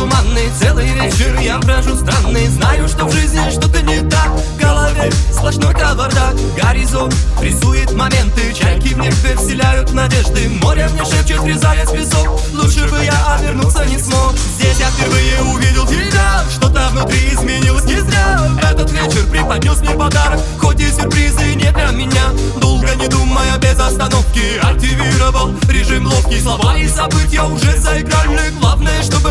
туманный Целый вечер. Я брожу странный Знаю, что в жизни что-то не так. В голове сплошной кавардак Горизонт рисует моменты. Чайки в небе вселяют надежды Море мне шепчет, врезаясь в песок Лучше бы я обернуться не смог. Здесь я впервые увидел тебя. Что-то внутри изменилось не зря. Этот вечер преподнес мне подарок Хоть и сюрпризы не для меня. Долго не думая без остановки Активировал режим ловкий. Слова и события уже заиграли. Главное, чтобы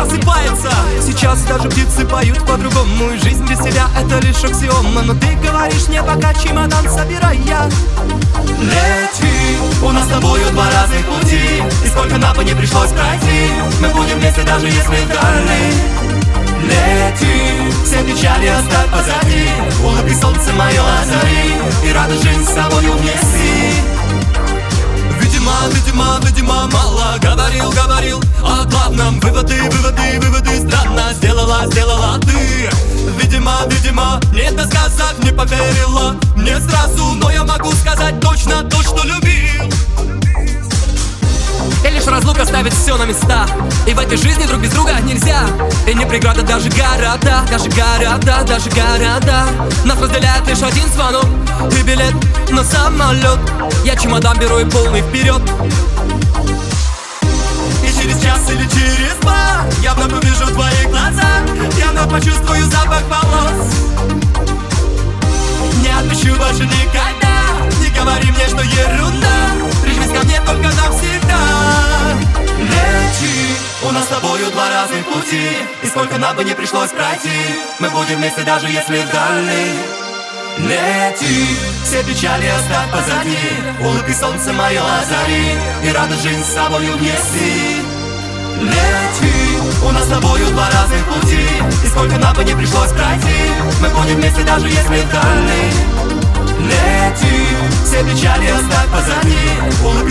Просыпается. Сейчас даже птицы поют по-другому И жизнь без тебя это лишь аксиома. Но ты говоришь мне пока чемодан собирай я Лети, у нас с тобою два разных пути. И сколько бы не пришлось пройти Мы будем вместе даже если вдали. Лети, все печали оставь позади. Улыбки солнце мое озари. И радость жизнь с собою внеси. Видимо, видимо, видимо, мало Говорил, говорил о главном. Выводы, выводы, выводы Странно сделала, сделала ты. Видимо, видимо, не досказать Не поверила. Мне сразу Но я могу сказать точно то, что любил. И лишь разлука ставит все на места. И в этой жизни друг без друга нельзя. И не преграда даже города Даже города, даже города. Нас разделяет лишь один звонок И билет на самолет Я чемодан беру и полный вперед или через два Я вновь увижу твои глаза Я вновь почувствую запах волос. Не отпущу больше никогда. Не говори мне, что ерунда. Прижмись ко мне только навсегда. Лети, у нас с тобою два разных пути. И сколько нам бы не пришлось пройти Мы будем вместе даже если вдали Лети, все печали оставь позади. Улыбки солнце мое озари И радость жизнь с собою внеси у нас с тобою два разных пути. И сколько нам бы не пришлось пройти Мы будем вместе даже если вдали. Лети, все печали оставь позади. Улыбки